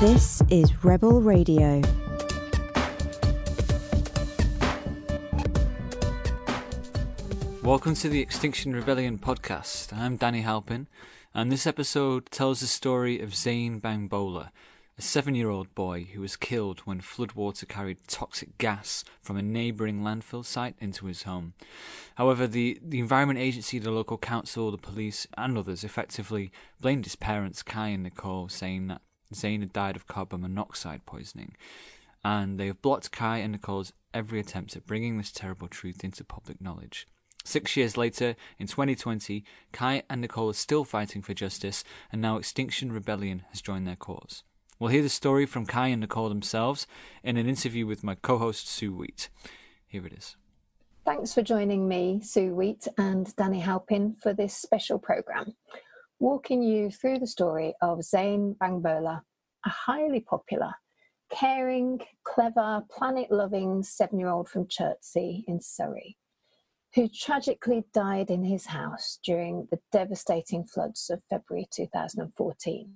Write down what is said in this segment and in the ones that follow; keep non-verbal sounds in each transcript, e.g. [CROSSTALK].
This is Rebel Radio. Welcome to the Extinction Rebellion podcast. I'm Danny Halpin, and this episode tells the story of Zane Gbangbola, a seven year old boy who was killed when floodwater carried toxic gas from a neighbouring landfill site into his home. However, the, the Environment Agency, the local council, the police, and others effectively blamed his parents, Kye and Nicole, saying that Zane had died of carbon monoxide poisoning. And they have blocked Kye and Nicole's every attempt at bringing this terrible truth into public knowledge. Six years later, in 2020, Kye and Nicole are still fighting for justice, and now Extinction Rebellion has joined their cause. We'll hear the story from Kye and Nicole themselves in an interview with my co host Sue Wheat. Here it is. Thanks for joining me, Sue Wheat, and Danny Halpin for this special programme, walking you through the story of Zane Gbangbola, a highly popular, caring, clever, planet loving seven year old from Chertsey in Surrey who tragically died in his house during the devastating floods of February 2014.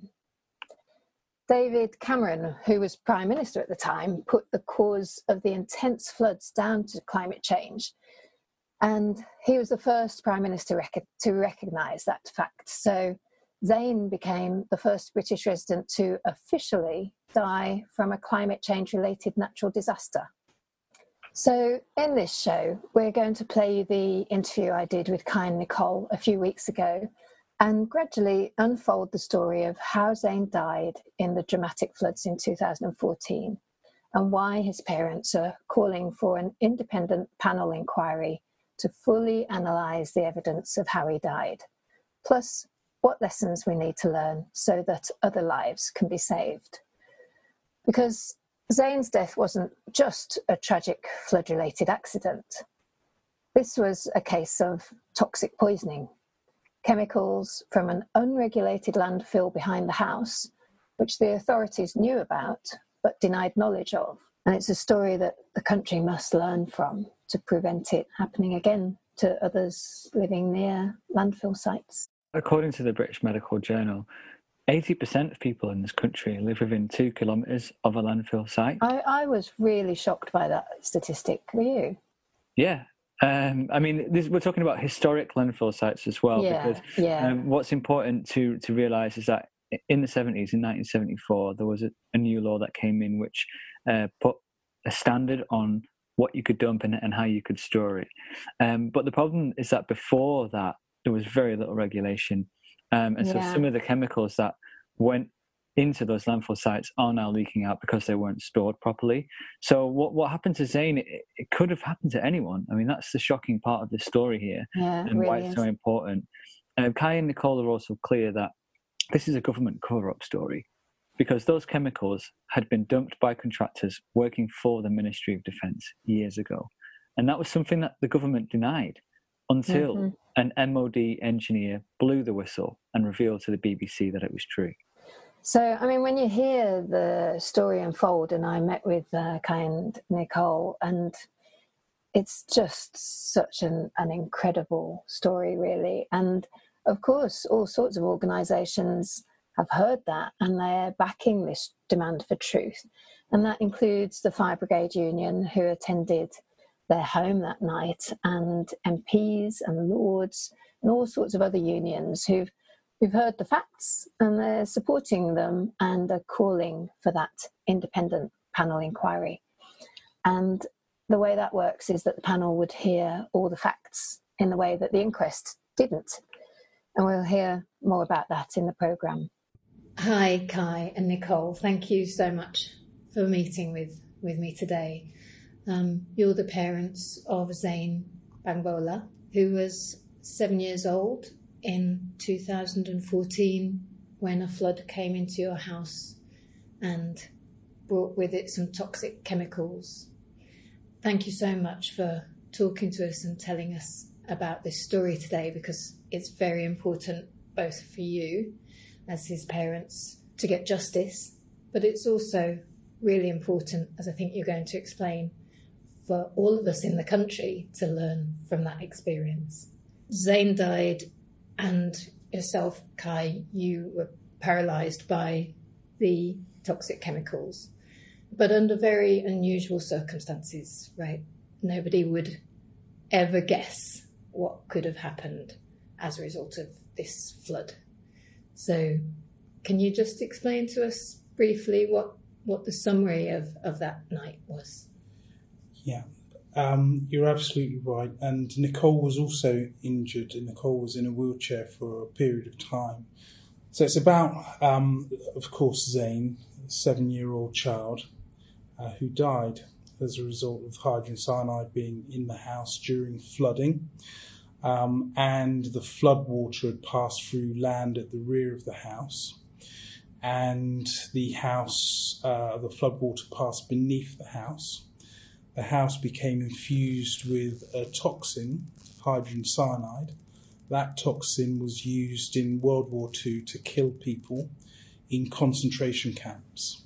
David Cameron, who was Prime Minister at the time, put the cause of the intense floods down to climate change. And he was the first Prime Minister rec- to recognise that fact. So Zane became the first British resident to officially die from a climate change related natural disaster. So, in this show, we're going to play you the interview I did with Kye and Nicole a few weeks ago and gradually unfold the story of how Zane died in the dramatic floods in 2014 and why his parents are calling for an independent panel inquiry to fully analyse the evidence of how he died, plus what lessons we need to learn so that other lives can be saved. Because Zane's death wasn't just a tragic flood related accident. This was a case of toxic poisoning, chemicals from an unregulated landfill behind the house, which the authorities knew about but denied knowledge of. And it's a story that the country must learn from to prevent it happening again to others living near landfill sites. According to the British Medical Journal, 80% of people in this country live within two kilometres of a landfill site. I, I, was really shocked by that statistic. Were you? Yeah. Um, I mean, this, we're talking about historic landfill sites as well, yeah, because yeah. Um, what's important to, to realise is that in the 70s, in 1974, there was a, a new law that came in which uh, put a standard on what you could dump and, and how you could store it. Um, but the problem is that before that, there was very little regulation. Um, and yeah. so some of the chemicals that went into those landfill sites are now leaking out because they weren't stored properly. So what what happened to Zane? It, it could have happened to anyone. I mean, that's the shocking part of this story here, yeah, and really why it's is. so important. Uh, Kye and Nicole are also clear that this is a government cover-up story because those chemicals had been dumped by contractors working for the Ministry of Defence years ago, and that was something that the government denied until mm-hmm. an MOD engineer blew the whistle and revealed to the BBC that it was true. So, I mean, when you hear the story unfold, and I met with uh, Kye and Nicole, and it's just such an, an incredible story, really. And of course, all sorts of organisations have heard that and they're backing this demand for truth. And that includes the Fire Brigade Union, who attended their home that night, and MPs and Lords and all sorts of other unions who've who've heard the facts and they're supporting them and are calling for that independent panel inquiry. And the way that works is that the panel would hear all the facts in the way that the inquest didn't. And we'll hear more about that in the programme. Hi, Kye and Nicole. Thank you so much for meeting with, with me today. Um, you're the parents of Zane Gbangbola, who was seven years old in 2014 when a flood came into your house and brought with it some toxic chemicals. Thank you so much for talking to us and telling us about this story today because it's very important both for you as his parents to get justice, but it's also really important, as I think you're going to explain, for all of us in the country to learn from that experience. Zane died, and yourself, Kye, you were paralyzed by the toxic chemicals, but under very unusual circumstances, right? Nobody would ever guess what could have happened as a result of this flood. So, can you just explain to us briefly what, what the summary of, of that night was? Yeah, um, you're absolutely right. And Nicole was also injured, and Nicole was in a wheelchair for a period of time. So it's about, um, of course, Zane, a seven year old child, uh, who died as a result of hydrogen cyanide being in the house during flooding. Um, and the flood water had passed through land at the rear of the house. And the house, uh, the flood water passed beneath the house the house became infused with a toxin, hydrogen cyanide. That toxin was used in World War II to kill people in concentration camps.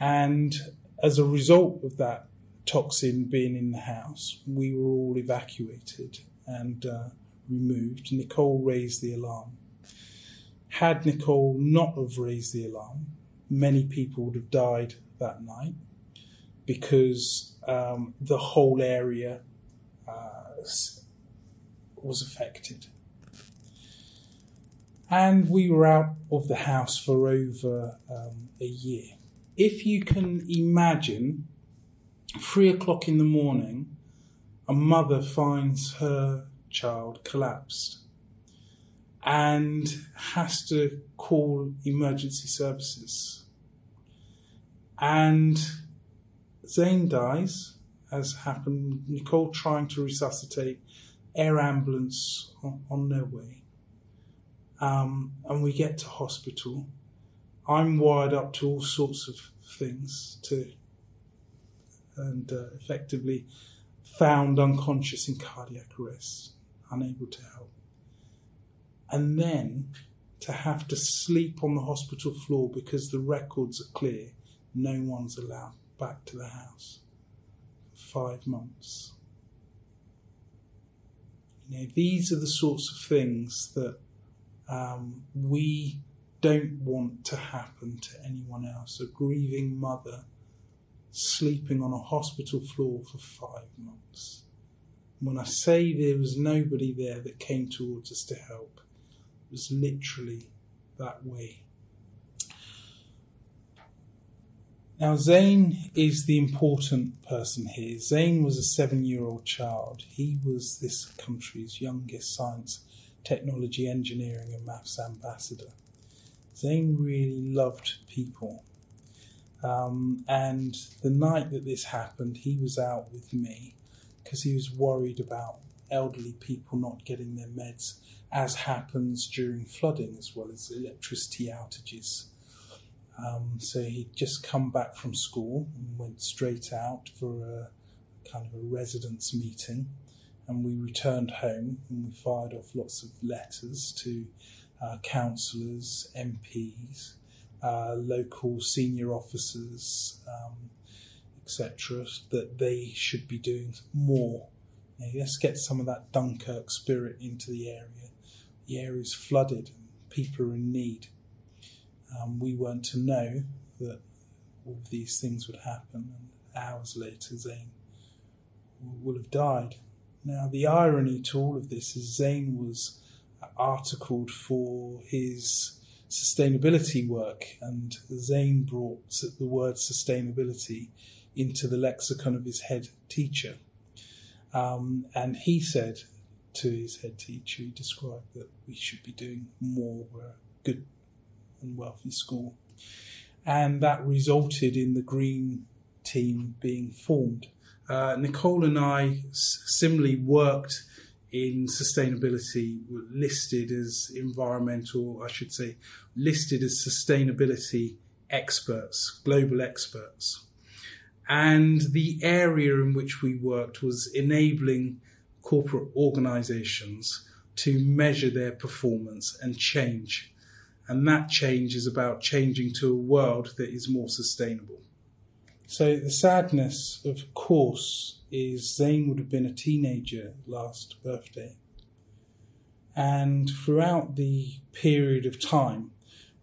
And as a result of that toxin being in the house, we were all evacuated and uh, removed. Nicole raised the alarm. Had Nicole not have raised the alarm, many people would have died that night because um, the whole area uh, was affected. And we were out of the house for over um, a year. If you can imagine, three o'clock in the morning, a mother finds her child collapsed and has to call emergency services. And Zane dies, as happened. Nicole trying to resuscitate, air ambulance on, on their way. Um, and we get to hospital. I'm wired up to all sorts of things to, and uh, effectively found unconscious in cardiac arrest, unable to help. And then to have to sleep on the hospital floor because the records are clear, no one's allowed back to the house for five months. You know, these are the sorts of things that um, we don't want to happen to anyone else. A grieving mother sleeping on a hospital floor for five months. When I say there was nobody there that came towards us to help, it was literally that way. Now, Zane is the important person here. Zane was a seven year old child. He was this country's youngest science, technology, engineering, and maths ambassador. Zane really loved people. Um, and the night that this happened, he was out with me because he was worried about elderly people not getting their meds, as happens during flooding as well as electricity outages. Um, so he'd just come back from school and went straight out for a kind of a residence meeting. And we returned home and we fired off lots of letters to uh, councillors, MPs, uh, local senior officers, um, etc., that they should be doing more. let's get some of that Dunkirk spirit into the area. The area is flooded and people are in need um, we weren't to know that all these things would happen, and hours later, Zane will have died. Now, the irony to all of this is Zane was articled for his sustainability work, and Zane brought the word sustainability into the lexicon of his head teacher. Um, and he said to his head teacher, he described that we should be doing more. We're good and wealthy school. And that resulted in the green team being formed. Uh, Nicole and I similarly worked in sustainability, listed as environmental, I should say, listed as sustainability experts, global experts. And the area in which we worked was enabling corporate organizations to measure their performance and change and that change is about changing to a world that is more sustainable. So the sadness, of course, is Zane would have been a teenager last birthday. And throughout the period of time,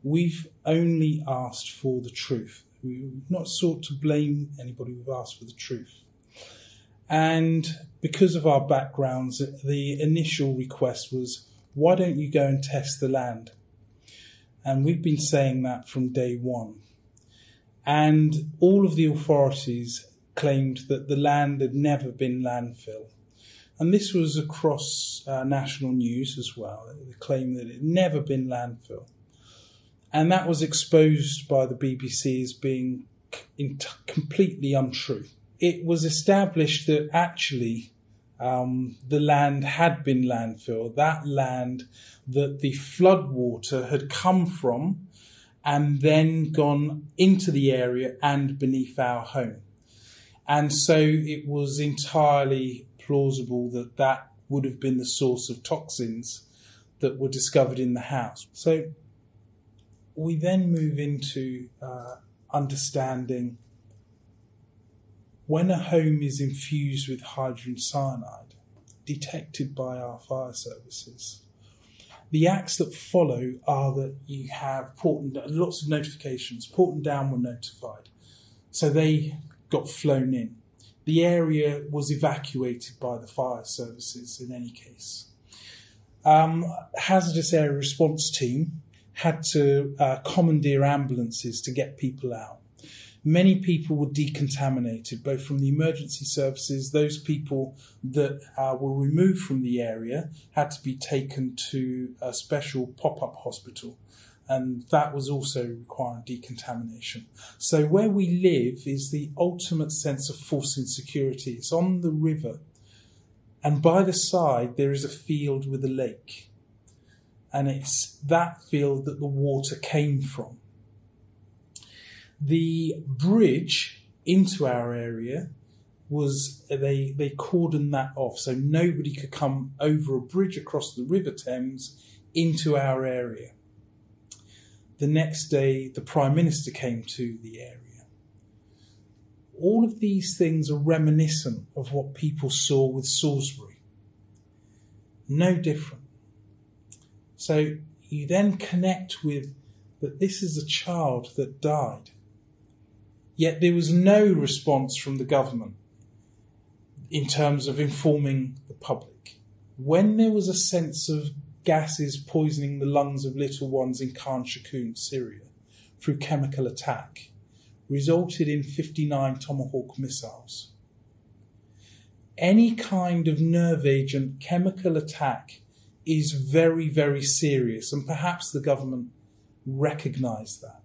we've only asked for the truth. We've not sought to blame anybody, we've asked for the truth. And because of our backgrounds, the initial request was, why don't you go and test the land? And we've been saying that from day one. And all of the authorities claimed that the land had never been landfill. And this was across uh, national news as well. the claim that it had never been landfill. And that was exposed by the BBC as being completely untrue. It was established that actually um, the land had been landfill, that land that the floodwater had come from and then gone into the area and beneath our home. And so it was entirely plausible that that would have been the source of toxins that were discovered in the house. So we then move into uh, understanding when a home is infused with hydrogen cyanide, detected by our fire services, the acts that follow are that you have port and lots of notifications. Porton Down were notified, so they got flown in. The area was evacuated by the fire services in any case. Um, hazardous area response team had to uh, commandeer ambulances to get people out. Many people were decontaminated, both from the emergency services, those people that uh, were removed from the area had to be taken to a special pop up hospital and that was also requiring decontamination. So where we live is the ultimate sense of forcing insecurity. It's on the river, and by the side there is a field with a lake and it's that field that the water came from. The bridge into our area was they they cordoned that off so nobody could come over a bridge across the River Thames into our area. The next day, the Prime Minister came to the area. All of these things are reminiscent of what people saw with Salisbury. No different. So you then connect with that this is a child that died. Yet there was no response from the government in terms of informing the public. When there was a sense of gases poisoning the lungs of little ones in Khan Shaykhun, Syria, through chemical attack, resulted in 59 Tomahawk missiles. Any kind of nerve agent chemical attack is very, very serious, and perhaps the government recognized that.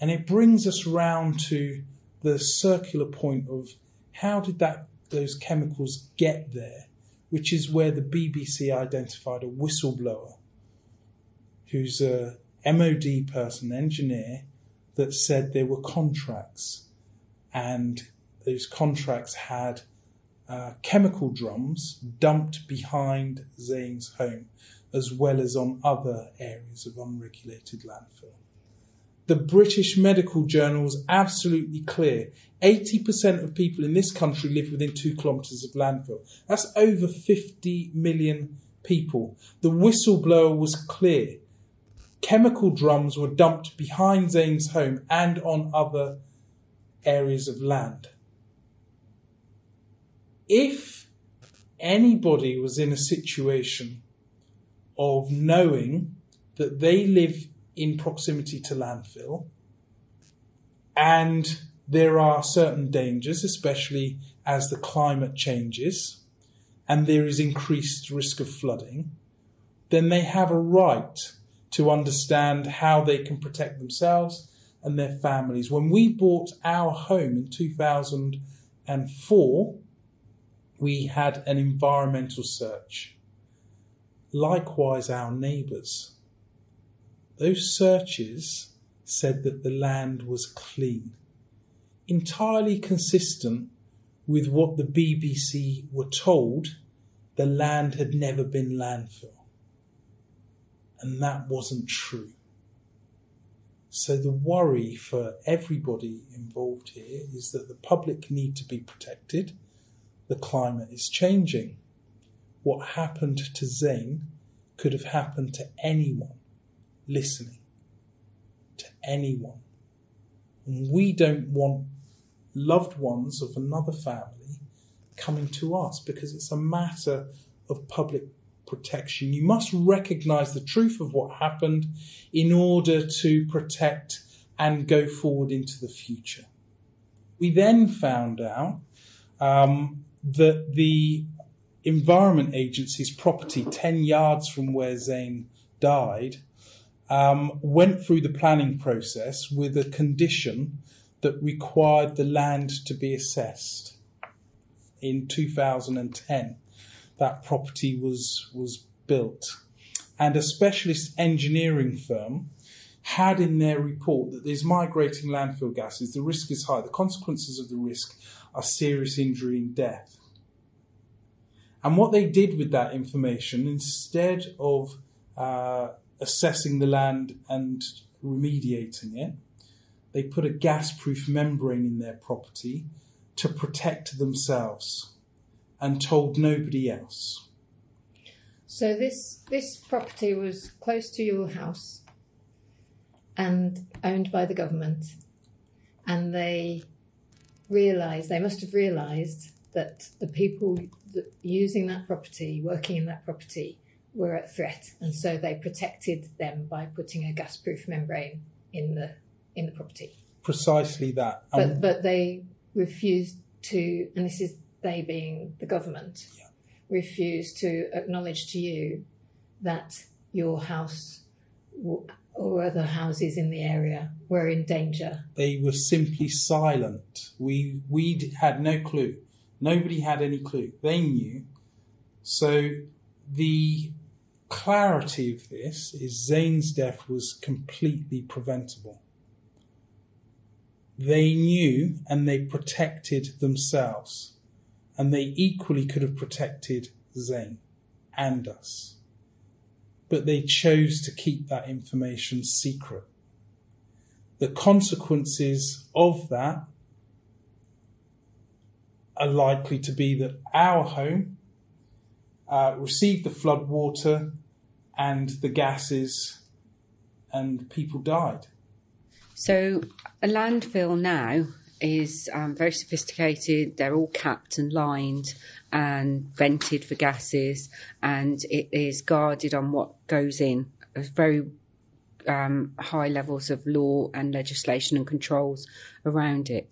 And it brings us round to the circular point of how did that those chemicals get there, which is where the BBC identified a whistleblower who's a MOD person, engineer, that said there were contracts and those contracts had uh, chemical drums dumped behind Zane's home, as well as on other areas of unregulated landfill. The British Medical Journal is absolutely clear. 80% of people in this country live within two kilometres of landfill. That's over 50 million people. The whistleblower was clear. Chemical drums were dumped behind Zane's home and on other areas of land if anybody was in a situation of knowing that they live in proximity to landfill and there are certain dangers, especially as the climate changes and there is increased risk of flooding, then they have a right to understand how they can protect themselves and their families. When we bought our home in 2004, we had an environmental search. Likewise, our neighbours. Those searches said that the land was clean, entirely consistent with what the BBC were told the land had never been landfill. And that wasn't true. So the worry for everybody involved here is that the public need to be protected the climate is changing. What happened to Zane could have happened to anyone listening. to anyone. And we don't want loved ones of another family coming to us because it's a matter of public protection. You must recognize the truth of what happened in order to protect and go forward into the future. We then found out um, that the Environment Agency's property, 10 yards from where Zane died, um, went through the planning process with a condition that required the land to be assessed in 2010 that property was was built. And a specialist engineering firm had in their report that there's migrating landfill gases, the risk is high. The consequences of the risk are serious injury and death. And what they did with that information, instead of uh, assessing the land and remediating it, they put a gas proof membrane in their property to protect themselves and told nobody else. So this this property was close to your house and owned by the government, and they realised they must have realised that the people using that property, working in that property, were at threat, and so they protected them by putting a gas-proof membrane in the in the property. Precisely that. But Um, but they refused to, and this is they being the government, Yeah. refused to acknowledge to you that your house w- or other houses in the area were in danger. they were simply silent. We we had no clue. Nobody had any clue. They knew. So the clarity of this is Zane's death was completely preventable. They knew and they protected themselves. And they equally could have protected Zane and us. But they chose to keep that information secret the consequences of that are likely to be that our home uh, received the flood water and the gases, and people died. So a landfill now is um, very sophisticated. They're all capped and lined and vented for gases, and it is guarded on what goes in. There's very um, high levels of law and legislation and controls around it.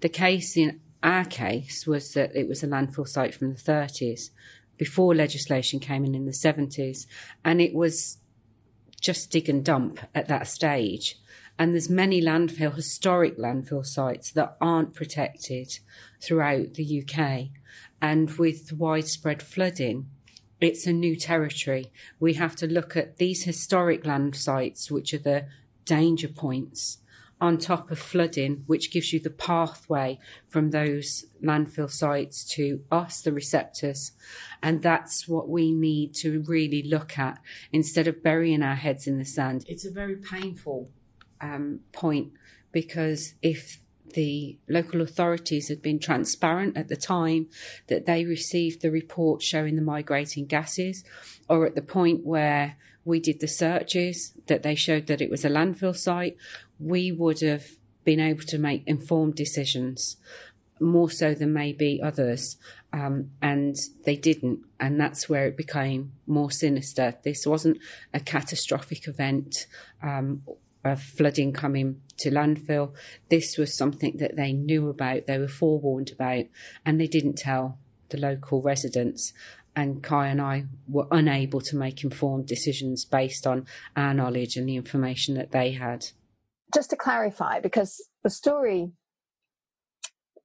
The case in our case was that it was a landfill site from the 30s, before legislation came in in the 70s, and it was just dig and dump at that stage. And there's many landfill, historic landfill sites that aren't protected throughout the UK. And with widespread flooding, it's a new territory. We have to look at these historic land sites, which are the danger points, on top of flooding, which gives you the pathway from those landfill sites to us, the receptors. And that's what we need to really look at instead of burying our heads in the sand. It's a very painful um, point because if the local authorities had been transparent at the time that they received the report showing the migrating gases, or at the point where we did the searches that they showed that it was a landfill site, we would have been able to make informed decisions more so than maybe others. Um, and they didn't. And that's where it became more sinister. This wasn't a catastrophic event. Um, of flooding coming to landfill. This was something that they knew about, they were forewarned about, and they didn't tell the local residents. And Kye and I were unable to make informed decisions based on our knowledge and the information that they had. Just to clarify, because the story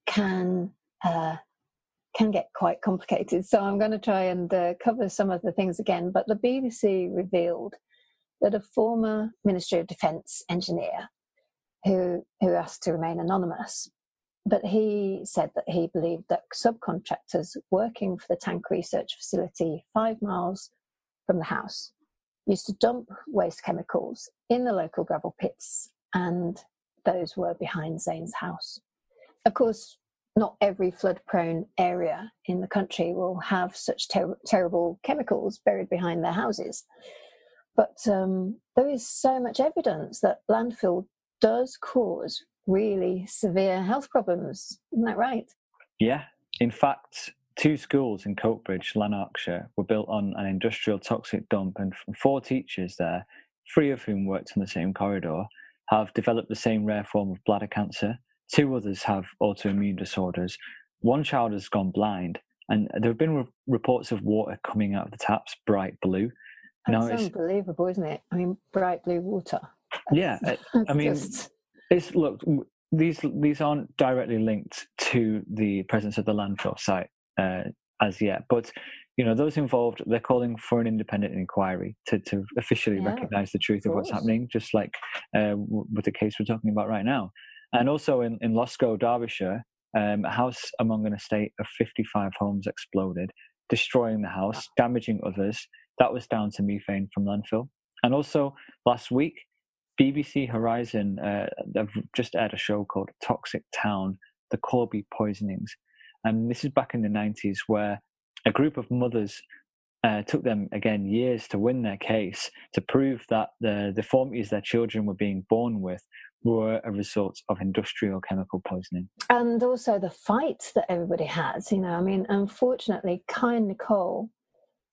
can uh, can get quite complicated, so I'm going to try and uh, cover some of the things again. But the BBC revealed that a former Ministry of Defence engineer who who asked to remain anonymous, but he said that he believed that subcontractors working for the tank research facility five miles from the house used to dump waste chemicals in the local gravel pits, and those were behind Zane's house. Of course, not every flood-prone area in the country will have such ter- terrible chemicals buried behind their houses. But um, there is so much evidence that landfill does cause really severe health problems. Isn't that right? Yeah. In fact, two schools in Coatbridge, Lanarkshire, were built on an industrial toxic dump, and four teachers there, three of whom worked on the same corridor, have developed the same rare form of bladder cancer. Two others have autoimmune disorders. One child has gone blind, and there have been re- reports of water coming out of the taps bright blue. That's now, unbelievable, isn't it? I mean, bright blue water. Yeah, [LAUGHS] I mean, just... it's look. These these aren't directly linked to the presence of the landfill site uh, as yet, but you know those involved they're calling for an independent inquiry to, to officially yeah, recognize the truth of, of what's happening just like uh, with the case we're talking about right now and also in, in Loscoe, Derbyshire, um, a house among an estate of 55 homes exploded, destroying the house, damaging others. That was down to methane from landfill. And also last week, BBC Horizon uh, have just aired a show called Toxic Town: The Corby Poisonings, and this is back in the 90s, where a group of mothers uh, took them again years to win their case to prove that the deformities their children were being born with were a result of industrial chemical poisoning. And also the fight that everybody has, you know, I mean, unfortunately, Kye Nicole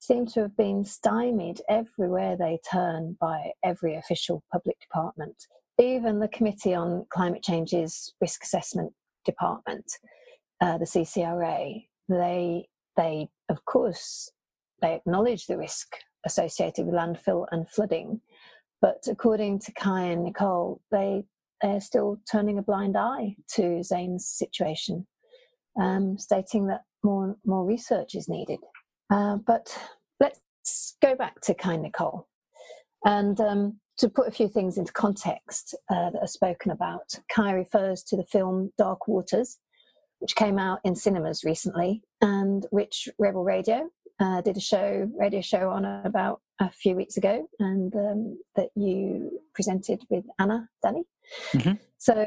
seem to have been stymied everywhere they turn by every official public department, even the Committee on Climate Change's Risk Assessment Department, uh, the CCRA. They, they, of course, they acknowledge the risk associated with landfill and flooding, but according to Kye and Nicole, they they're still turning a blind eye to Zane's situation, um, stating that more more research is needed. Uh, but let's go back to Kye Nicole, and um, to put a few things into context uh, that are spoken about. Kye refers to the film Dark Waters, which came out in cinemas recently, and which Rebel Radio uh, did a show, radio show on about a few weeks ago, and um, that you presented with Anna Danny. Mm-hmm. So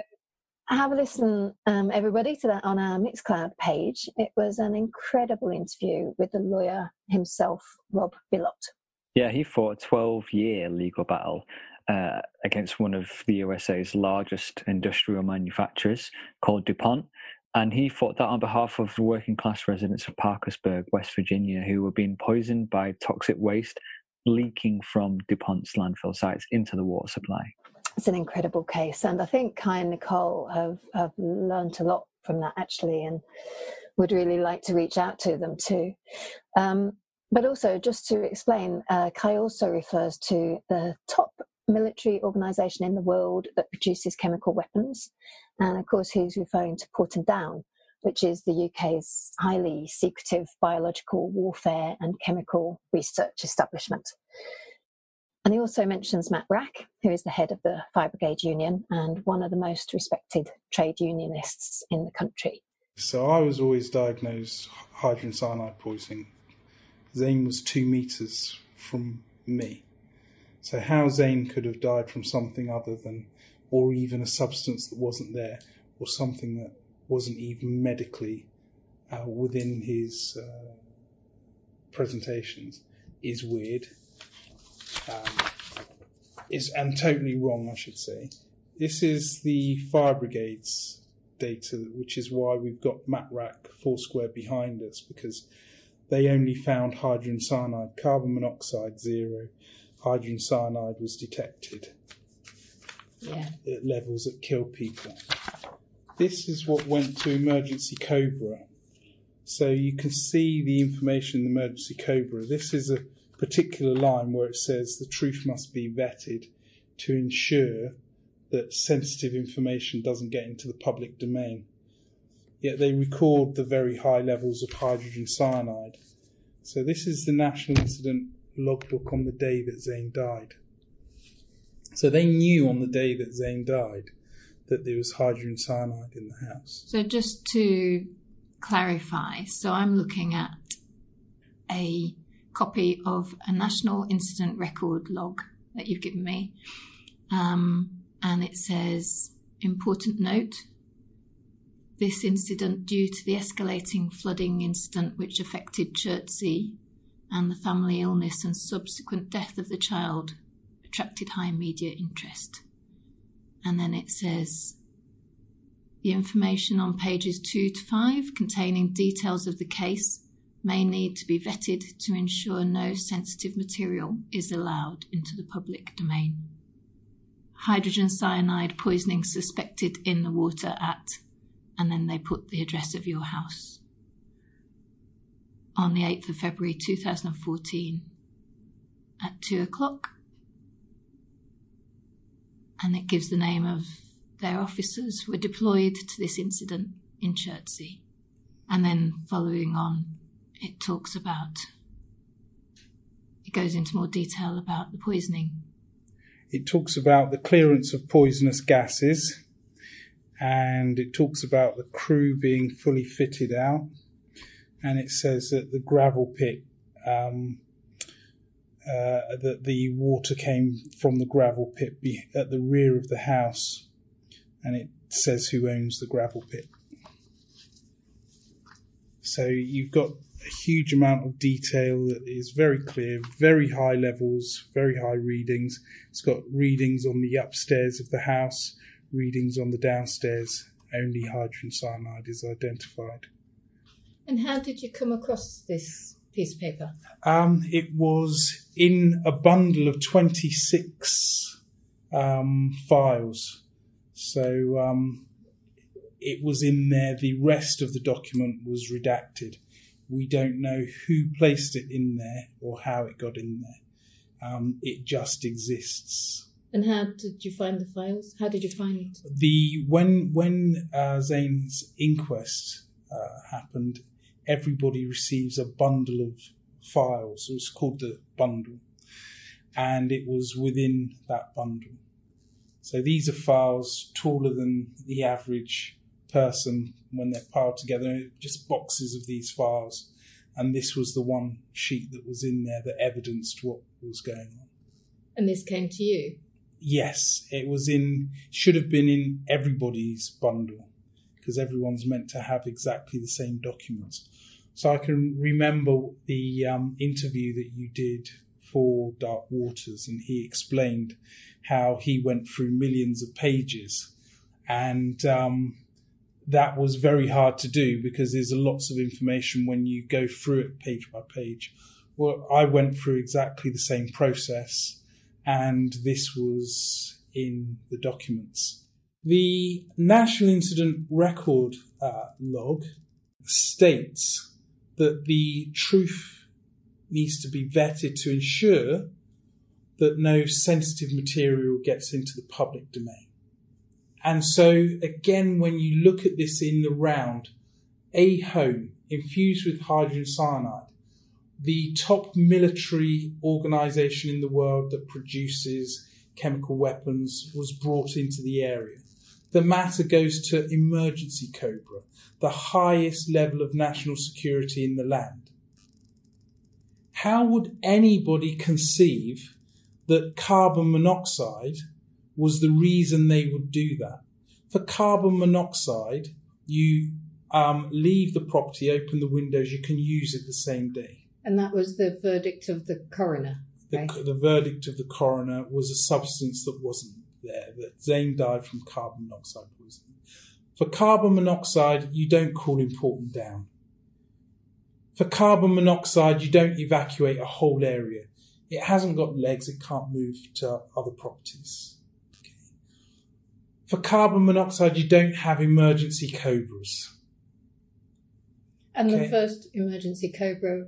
have a listen, um, everybody, to that on our Mixcloud page. It was an incredible interview with the lawyer himself, Rob Bilott. Yeah, he fought a 12 year legal battle uh, against one of the USA's largest industrial manufacturers called DuPont. And he fought that on behalf of the working class residents of Parkersburg, West Virginia, who were being poisoned by toxic waste leaking from DuPont's landfill sites into the water supply it's an incredible case, and I think Kye and Nicole have have learned a lot from that actually, and would really like to reach out to them too. Um, but also, just to explain, uh, Kye also refers to the top military organisation in the world that produces chemical weapons, and of course, he's referring to Porton Down, which is the UK's highly secretive biological warfare and chemical research establishment. And he also mentions Matt Wrack, who is the head of the Fire Brigade Union and one of the most respected trade unionists in the country. So I was always diagnosed hydrogen cyanide poisoning. Zane was two metres from me. So how Zane could have died from something other than, or even a substance that wasn't there, or something that wasn't even medically uh, within his uh, presentations is weird um, is and totally wrong, I should say. This is the fire brigades data, which is why we've got Matt Wrack Foursquare behind us because they only found hydrogen cyanide, carbon monoxide zero. Hydrogen cyanide was detected yeah. at levels that kill people. This is what went to emergency Cobra. So you can see the information in emergency Cobra. This is a particular line where it says the truth must be vetted to ensure that sensitive information doesn't get into the public domain. Yet they record the very high levels of hydrogen cyanide. So this is the National Incident Logbook on the day that Zane died. So they knew on the day that Zane died that there was hydrogen cyanide in the house. So just to clarify, so I'm looking at a copy of a national incident record log that you've given me. Um, and it says, important note, this incident due to the escalating flooding incident which affected Chertsey and the family illness and subsequent death of the child attracted high media interest. And then it says the information on pages 2 to 5 containing details of the case may need to be vetted to ensure no sensitive material is allowed into the public domain. Hydrogen cyanide poisoning suspected in the water at, and then they put the address of your house. On the 8th of February 2014 at 2 o'clock. And it gives the name of their officers were deployed to this incident in Chertsey. And then following on, it talks about, it goes into more detail about the poisoning. It talks about the clearance of poisonous gases and it talks about the crew being fully fitted out. And it says that the gravel pit, um, uh, that the water came from the gravel pit at the rear of the house, and it says who owns the gravel pit. So you've got a huge amount of detail that is very clear, very high levels, very high readings. It's got readings on the upstairs of the house, readings on the downstairs. Only hydrogen cyanide is identified. And how did you come across this piece of paper? Um, it was in a bundle of 26 um, files. So um, it was in there. The rest of the document was redacted. We don't know who placed it in there or how it got in there. Um, it just exists. And how did you find the files? How did you find it? the when when uh, Zane's inquest uh, happened? Everybody receives a bundle of files. It was called the bundle, and it was within that bundle. So these are files taller than the average person when they're piled together, just boxes of these files. And this was the one sheet that was in there that evidenced what was going on. And this came to you? Yes, it was in, should have been in everybody's bundle because everyone's meant to have exactly the same documents. So I can remember the um, interview that you did for Dark Waters, and he explained how he went through millions of pages and um, that was very hard to do because there's lots of information when you go through it page by page. Well, I went through exactly the same process, and this was in the documents. The National Incident Record uh, log states that the truth needs to be vetted to ensure that no sensitive material gets into the public domain. And so, again, when you look at this in the round, a home infused with hydrogen cyanide, the top military organization in the world that produces chemical weapons was brought into the area. The matter goes to Emergency Cobra, the highest level of national security in the land. How would anybody conceive that carbon monoxide was the reason they would do that. For carbon monoxide, you um, leave the property, open the windows, you can use it the same day. And that was the verdict of the coroner. The, the verdict of the coroner was a substance that wasn't there, that Zane died from carbon monoxide poisoning. For carbon monoxide, you don't cool in Porton Down. For carbon monoxide, you don't evacuate a whole area. It hasn't got legs, it can't move to other properties. For carbon monoxide, you don't have emergency cobras. And okay. the first emergency cobra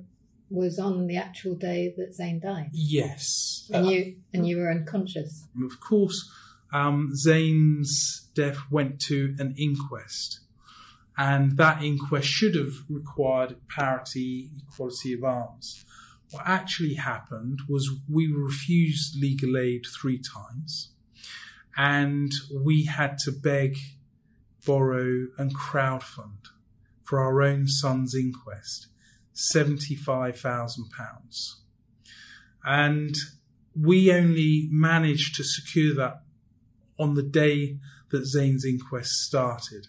was on the actual day that Zane died. Yes, and uh, you and you were unconscious. Of course, um, Zane's death went to an inquest, and that inquest should have required parity, equality of arms. What actually happened was we refused legal aid three times and we had to beg, borrow, and crowdfund for our own son's inquest £75,000. And we only managed to secure that on the day that Zane's inquest started.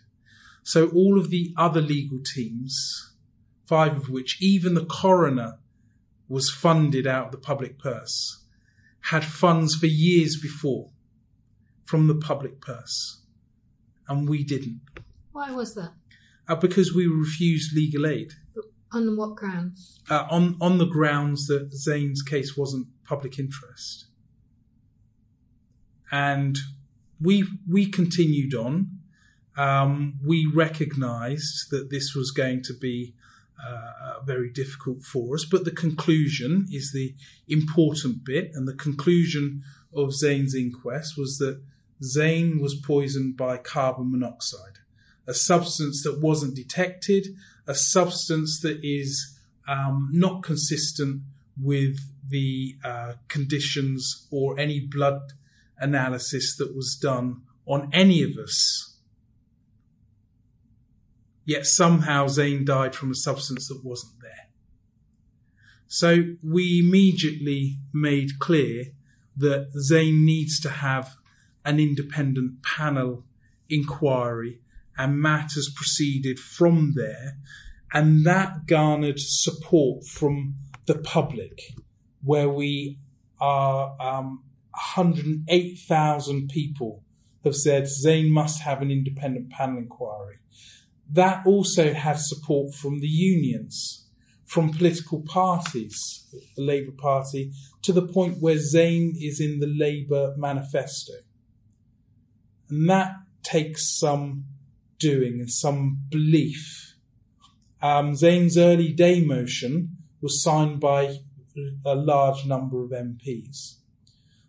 So all of the other legal teams, five of which even the coroner was funded out of the public purse had funds for years before from the public purse, and we didn't. Why was that? Uh, because we refused legal aid. On what grounds? Uh, on on the grounds that Zane's case wasn't public interest, and we we continued on. Um, we recognised that this was going to be uh, very difficult for us, but the conclusion is the important bit, and the conclusion of Zane's inquest was that Zane was poisoned by carbon monoxide, a substance that wasn't detected, a substance that is um, not consistent with the uh, conditions or any blood analysis that was done on any of us. Yet somehow Zane died from a substance that wasn't there. So we immediately made clear that Zane needs to have an independent panel inquiry and matters proceeded from there. And that garnered support from the public, where we are um, 108,000 people have said Zane must have an independent panel inquiry. That also had support from the unions, from political parties, the Labour Party, to the point where Zane is in the Labour manifesto. And that takes some doing and some belief. Um, Zane's early day motion was signed by a large number of MPs.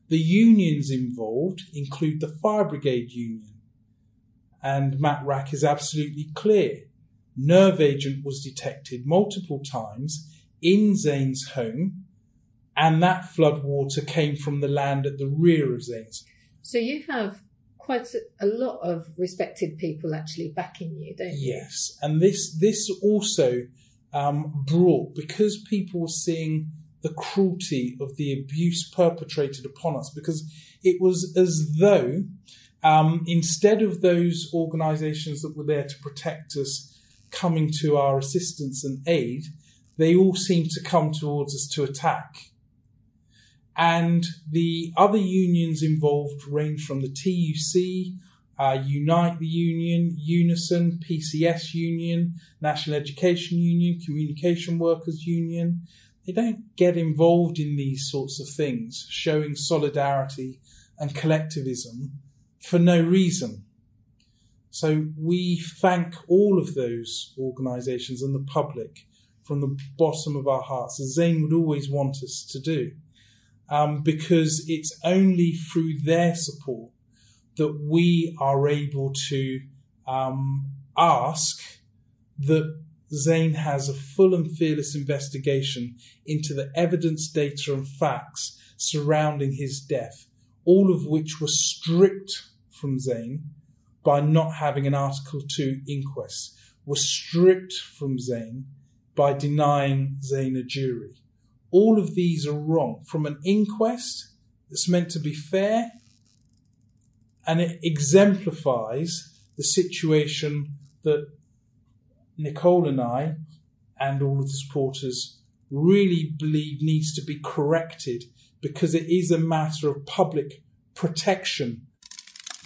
The unions involved include the Fire Brigade Union, and Matt Wrack is absolutely clear. Nerve agent was detected multiple times in Zane's home, and that flood water came from the land at the rear of Zane's. So you have quite a lot of respected people actually backing you, don't you? Yes, and this this also um, brought because people were seeing the cruelty of the abuse perpetrated upon us because it was as though um, instead of those organisations that were there to protect us coming to our assistance and aid, they all seemed to come towards us to attack. And the other unions involved range from the TUC, uh, Unite the Union, Unison, PCS Union, National Education Union, Communication Workers Union, they don't get involved in these sorts of things, showing solidarity and collectivism for no reason. So we thank all of those organisations and the public from the bottom of our hearts, as Zane would always want us to do, um, because it's only through their support that we are able to um, ask that Zane has a full and fearless investigation into the evidence, data, and facts surrounding his death, all of which were stripped from Zane by not having an Article 2 inquest, were stripped from Zane by denying Zane a jury. All of these are wrong. From an inquest that's meant to be fair, and it exemplifies the situation that Nicole and I, and all of the supporters, really believe needs to be corrected because it is a matter of public protection.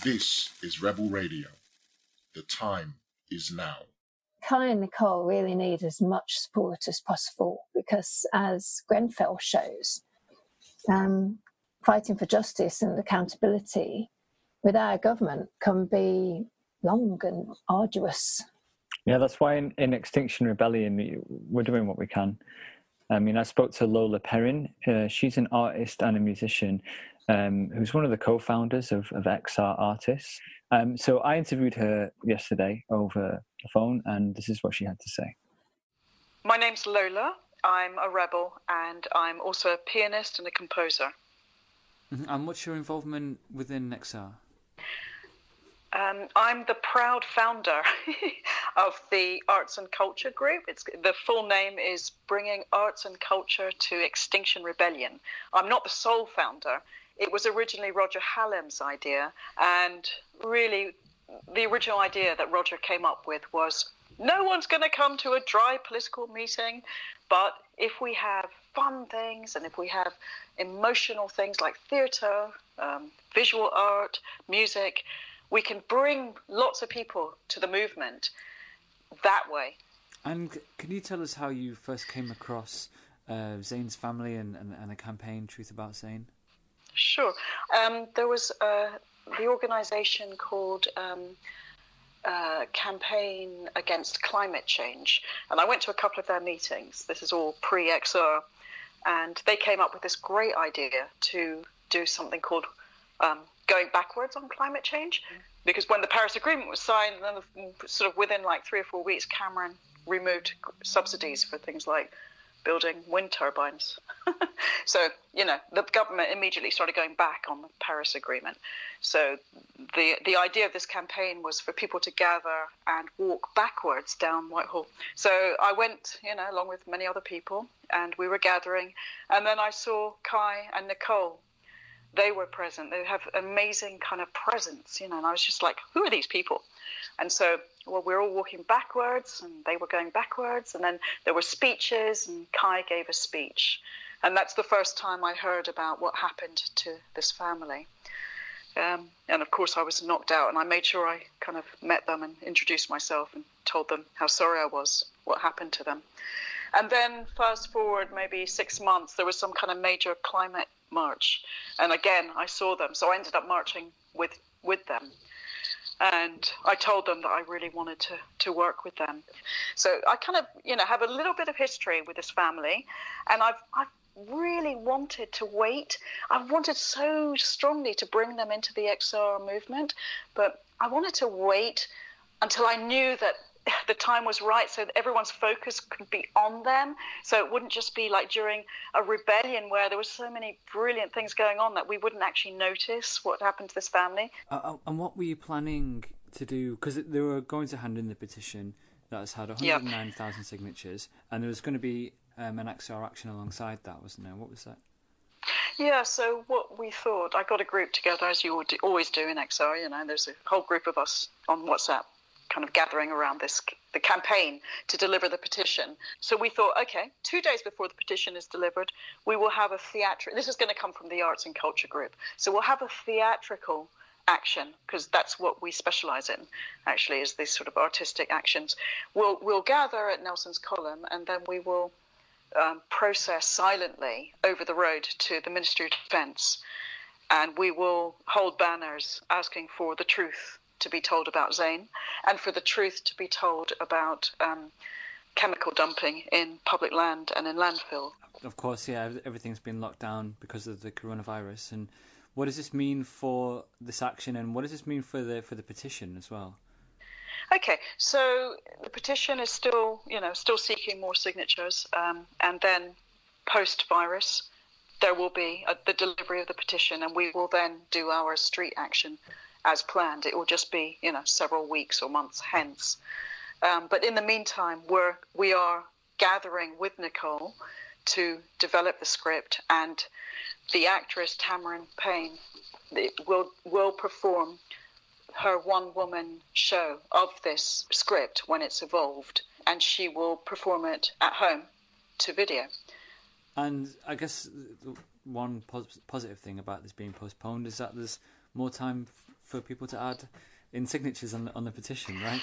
This is Rebel Radio. The time is now. Kye and Nicole really need as much support as possible because, as Grenfell shows, um, fighting for justice and accountability with our government can be long and arduous. Yeah, that's why in, in Extinction Rebellion we're doing what we can. I mean, I spoke to Lola Perrin. Uh, she's an artist and a musician um, who's one of the co-founders of, of XR Artists. Um, so I interviewed her yesterday over the phone, and this is what she had to say. My name's Lola. I'm a rebel, and I'm also a pianist and a composer. Mm-hmm. And what's your involvement within XR? Um, I'm the proud founder [LAUGHS] of the Arts and Culture Group. It's, the full name is Bringing Arts and Culture to Extinction Rebellion. I'm not the sole founder. It was originally Roger Hallam's idea, and really, the original idea that Roger came up with was no one's going to come to a dry political meeting, but if we have fun things and if we have emotional things like theatre, um, visual art, music, we can bring lots of people to the movement that way. And can you tell us how you first came across uh, Zane's family and, and, and, the campaign Truth About Zane? Sure. Um, there was uh, the organisation called um, uh, Campaign Against Climate Change, and I went to a couple of their meetings. This is all pre XR, and they came up with this great idea to do something called um, going backwards on climate change. Because when the Paris Agreement was signed, then sort of within like three or four weeks, Cameron removed subsidies for things like building wind turbines. [LAUGHS] so, you know, the government immediately started going back on the Paris Agreement. So, the, the idea of this campaign was for people to gather and walk backwards down Whitehall. So, I went, you know, along with many other people, and we were gathering. And then I saw Kye and Nicole. They were present. They have amazing kind of presence, you know, and I was just like, who are these people? And so, well, we were all walking backwards and they were going backwards. And then there were speeches, and Kye gave a speech. And that's the first time I heard about what happened to this family. Um, and of course, I was knocked out, and I made sure I kind of met them and introduced myself and told them how sorry I was, what happened to them. And then, fast forward maybe six months, there was some kind of major climate march. And again, I saw them. So I ended up marching with, with them and I told them that I really wanted to, to work with them. So I kind of, you know, have a little bit of history with this family, and I've, I've really wanted to wait. I wanted so strongly to bring them into the XR movement, but I wanted to wait until I knew that the time was right so that everyone's focus could be on them. So it wouldn't just be like during a rebellion where there was so many brilliant things going on that we wouldn't actually notice what happened to this family. Uh, uh and what were you planning to do? Because they were going to hand in the petition that has had 109,000 yep. signatures and there was going to be um, an XR action alongside that wasn't there? What was that? Yeah, so what we thought, I got a group together as you always do in XR. You know, there's a whole group of us on WhatsApp kind of gathering around this the campaign to deliver the petition. So we thought, okay, two days before the petition is delivered, we will have a theatrical. This is going to come from the arts and culture group. So we'll have a theatrical action because that's what we specialize in. Actually, is these sort of artistic actions. We'll we'll gather at Nelson's column and then we will. Um, process silently over the road to the Ministry of Defence, and we will hold banners asking for the truth to be told about Zane and for the truth to be told about um, chemical dumping in public land and in landfill. Of course, yeah, everything's been locked down because of the coronavirus. And what does this mean for this action, and what does this mean for the for the petition as well? Okay, so the petition is still, you know, still seeking more signatures, um, and then post-virus, there will be a, the delivery of the petition, and we will then do our street action as planned. It will just be, you know, several weeks or months hence. Um, but in the meantime, we're we are gathering with Nicole to develop the script, and the actress Tamarin Payne will will perform her one woman show of this script when it's evolved, and she will perform it at home to video. And I guess one positive thing about this being postponed is that there's more time for people to add in signatures on on the petition, right?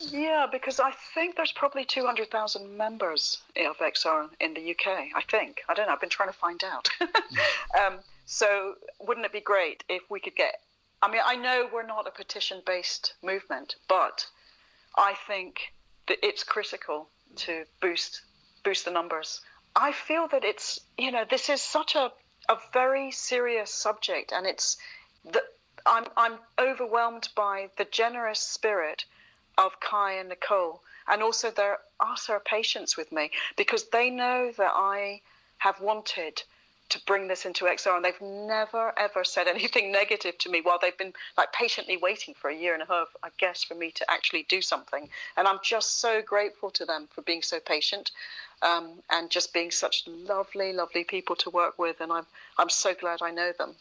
Yeah, because I think there's probably 200,000 members of XR in the UK. I think. I don't know. I've been trying to find out. [LAUGHS] um, so, wouldn't it be great if we could get? I mean, I know we're not a petition based movement, but I think that it's critical to boost boost the numbers. I feel that it's you know this is such a a very serious subject, and it's the I'm I'm overwhelmed by the generous spirit of Kye and Nicole, and also their utter patience with me because they know that I have wanted to bring this into XR, and they've never ever said [LAUGHS] anything negative to me while they've been like patiently waiting for a year and a half, I guess, for me to actually do something. And I'm just so grateful to them for being so patient. Um, and just being such lovely, lovely people to work with, and I'm I'm so glad I know them.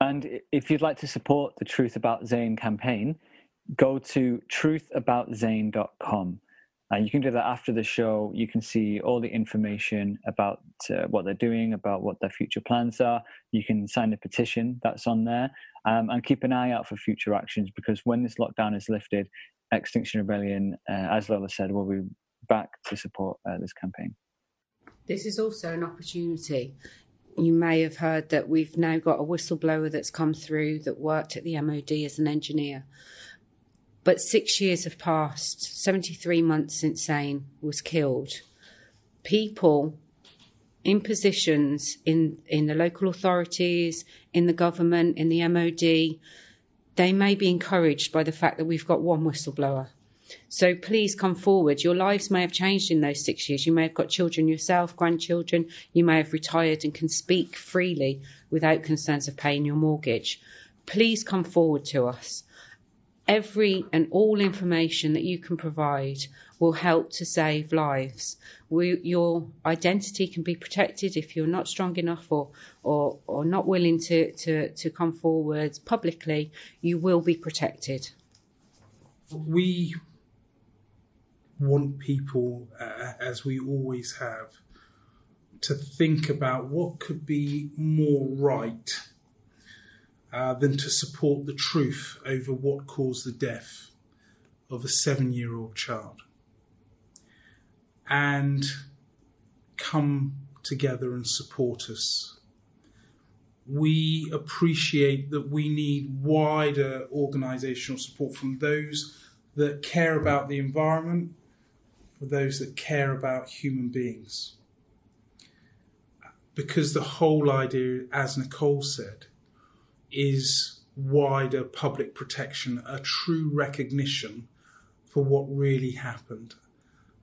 And if you'd like to support the Truth About Zane campaign, go to truthaboutzane.com. And you can do that after the show. You can see all the information about uh, what they're doing, about what their future plans are. You can sign a petition that's on there um, and keep an eye out for future actions because when this lockdown is lifted, Extinction Rebellion, uh, as Lola said, will be back to support uh, this campaign. This is also an opportunity. You may have heard that we've now got a whistleblower that's come through that worked at the MOD as an engineer. But six years have passed, 73 months since Zane was killed. People in positions in, in the local authorities, in the government, in the MOD, they may be encouraged by the fact that we've got one whistleblower. So please come forward. Your lives may have changed in those six years. You may have got children yourself, grandchildren. You may have retired and can speak freely without concerns of paying your mortgage. Please come forward to us every and all information that you can provide will help to save lives. We, your identity can be protected if you're not strong enough or, or, or not willing to, to, to come forward publicly, you will be protected. We want people, uh, as we always have, to think about what could be more right uh, than to support the truth over what caused the death of a seven year old child. And come together and support us. We appreciate that we need wider organisational support from those that care about the environment, for those that care about human beings. Because the whole idea, as Nicole said, is wider public protection, a true recognition for what really happened.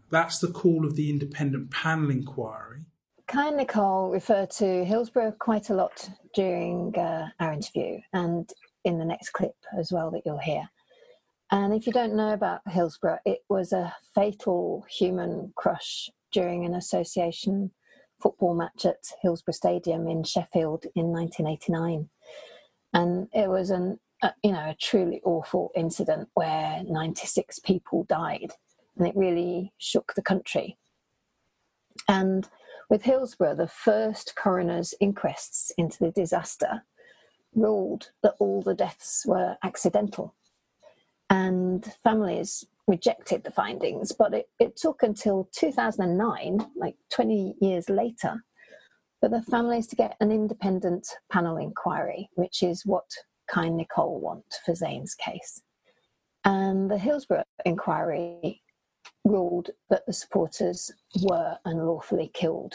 That's the call of the independent panel inquiry. Kye and Nicole refer to Hillsborough quite a lot during uh, our interview and in the next clip as well that you'll hear. And if you don't know about Hillsborough, it was a fatal human crush during an association football match at Hillsborough Stadium in Sheffield in 1989 and it was an a, you know a truly awful incident where 96 people died, and it really shook the country. And with Hillsborough, the first coroner's inquests into the disaster ruled that all the deaths were accidental. And families rejected the findings, but it, it took until 2009, like 20 years later, for the families to get an independent panel inquiry, which is what Kind Nicole want for Zane's case. And the Hillsborough inquiry ruled that the supporters were unlawfully killed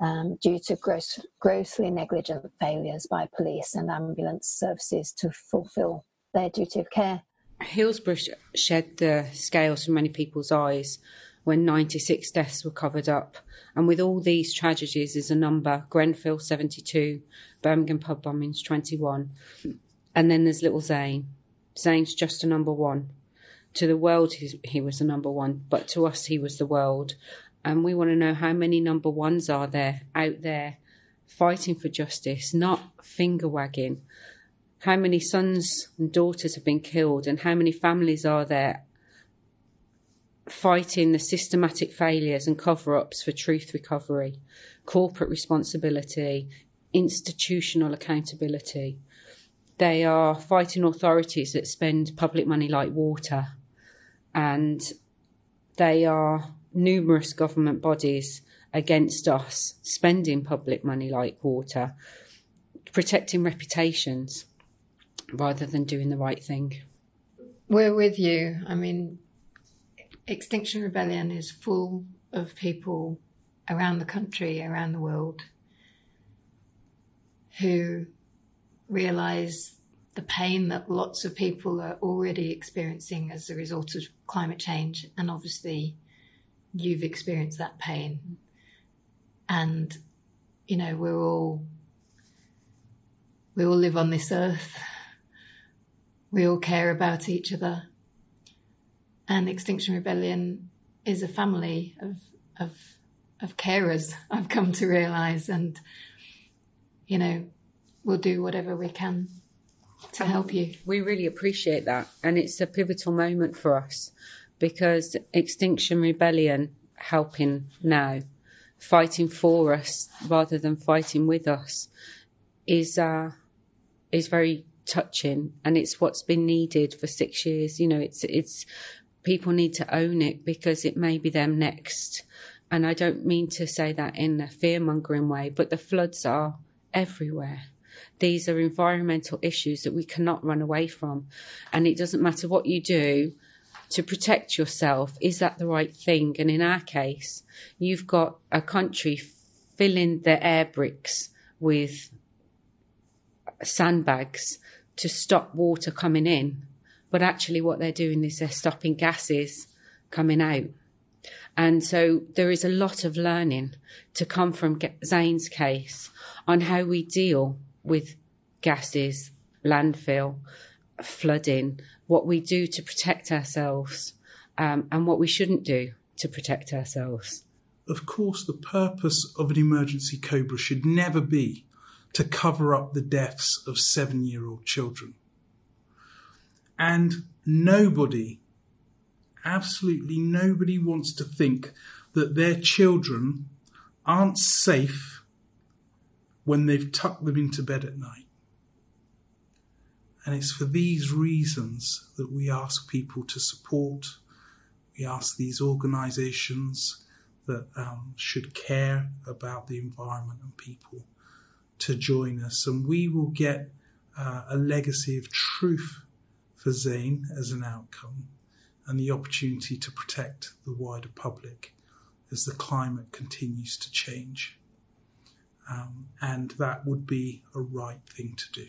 um, due to gross, grossly negligent failures by police and ambulance services to fulfil their duty of care. Hillsborough shed the scales from many people's eyes when 96 deaths were covered up. And with all these tragedies is a number Grenfell 72, Birmingham pub bombings 21. And then there's little Zane. Zane's just a number one. To the world, he was the number one, but to us, he was the world. And we want to know how many number ones are there out there fighting for justice, not finger wagging. How many sons and daughters have been killed, and how many families are there fighting the systematic failures and cover ups for truth recovery, corporate responsibility, institutional accountability. They are fighting authorities that spend public money like water, and they are numerous government bodies against us spending public money like water, protecting reputations rather than doing the right thing. We're with you. I mean, Extinction Rebellion is full of people around the country, around the world, who realize the pain that lots of people are already experiencing as a result of climate change. And obviously, you've experienced that pain. And, you know, we're all, we all live on this earth. We all care about each other and Extinction Rebellion is a family of of of carers. I've come to realise, and you know, we'll do whatever we can to help you. We really appreciate that. And it's a pivotal moment for us because Extinction Rebellion helping now, fighting for us rather than fighting with us, is uh, is very touching, and it's what's been needed for six years. You know, it's it's people need to own it because it may be them next. And I don't mean to say that in a fear mongering way, but the floods are everywhere. These are environmental issues that we cannot run away from. And it doesn't matter what you do to protect yourself, is that the right thing? And in our case, you've got a country filling their air bricks with sandbags to stop water coming in. But actually, what they're doing is they're stopping gases coming out. And so there is a lot of learning to come from Zane's case on how we deal with gases, landfill, flooding, what we do to protect ourselves, um, and what we shouldn't do to protect ourselves. Of course, the purpose of an emergency COBRA should never be to cover up the deaths of seven year old children. And nobody, absolutely nobody, wants to think that their children aren't safe when they've tucked them into bed at night. And it's for these reasons that we ask people to support, we ask these organisations that um, should care about the environment and people to join us. And we will get uh, a legacy of truth for Zane as an outcome and the opportunity to protect the wider public as the climate continues to change. Um, and that would be a right thing to do.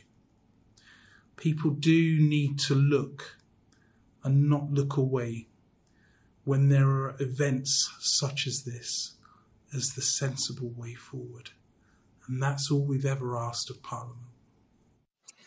People do need to look and not look away when there are events such as this as the sensible way forward. And that's all we've ever asked of Parliament.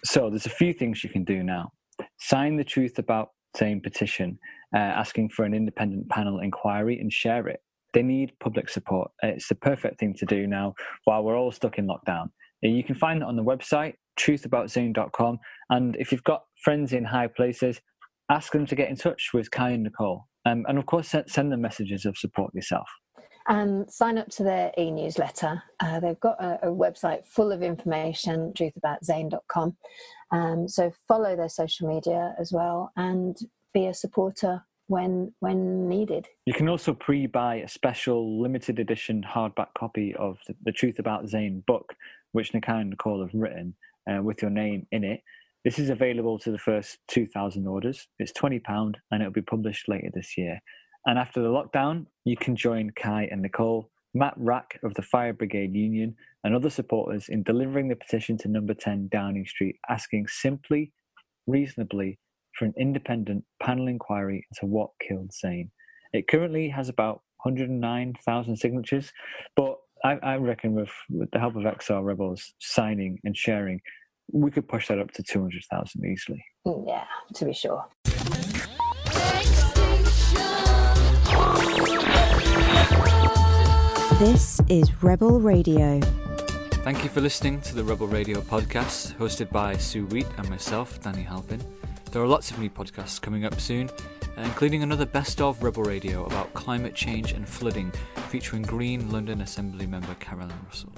So there's a few things you can do now sign the truth about Zane petition, uh, asking for an independent panel inquiry and share it. They need public support. It's the perfect thing to do now while we're all stuck in lockdown. You can find it on the website, truthaboutzane.com. And if you've got friends in high places, ask them to get in touch with Kye and Nicole. Um, and of course, send them messages of support yourself and sign up to their e-newsletter. Uh, they've got a, a, website full of information, truthaboutzane.com. Um, so follow their social media as well and be a supporter when when needed. You can also pre-buy a special limited edition hardback copy of the, the Truth About Zane book, which Nikai and Nicole have written uh, with your name in it. This is available to the first 2,000 orders. It's £20 and it'll be published later this year. And after the lockdown, you can join Kye and Nicole, Matt Wrack of the Fire Brigade Union, and other supporters in delivering the petition to number 10 Downing Street, asking simply, reasonably, for an independent panel inquiry into what killed Zane. It currently has about 109,000 signatures, but I, I reckon with, with the help of XR Rebels signing and sharing, we could push that up to 200,000 easily. Mm, yeah, to be sure. This is Rebel Radio. Thank you for listening to the Rebel Radio podcast, hosted by Sue Wheat and myself, Danny Halpin. There are lots of new podcasts coming up soon, uh, including another best of Rebel Radio about climate change and flooding, featuring Green London Assembly member Caroline Russell.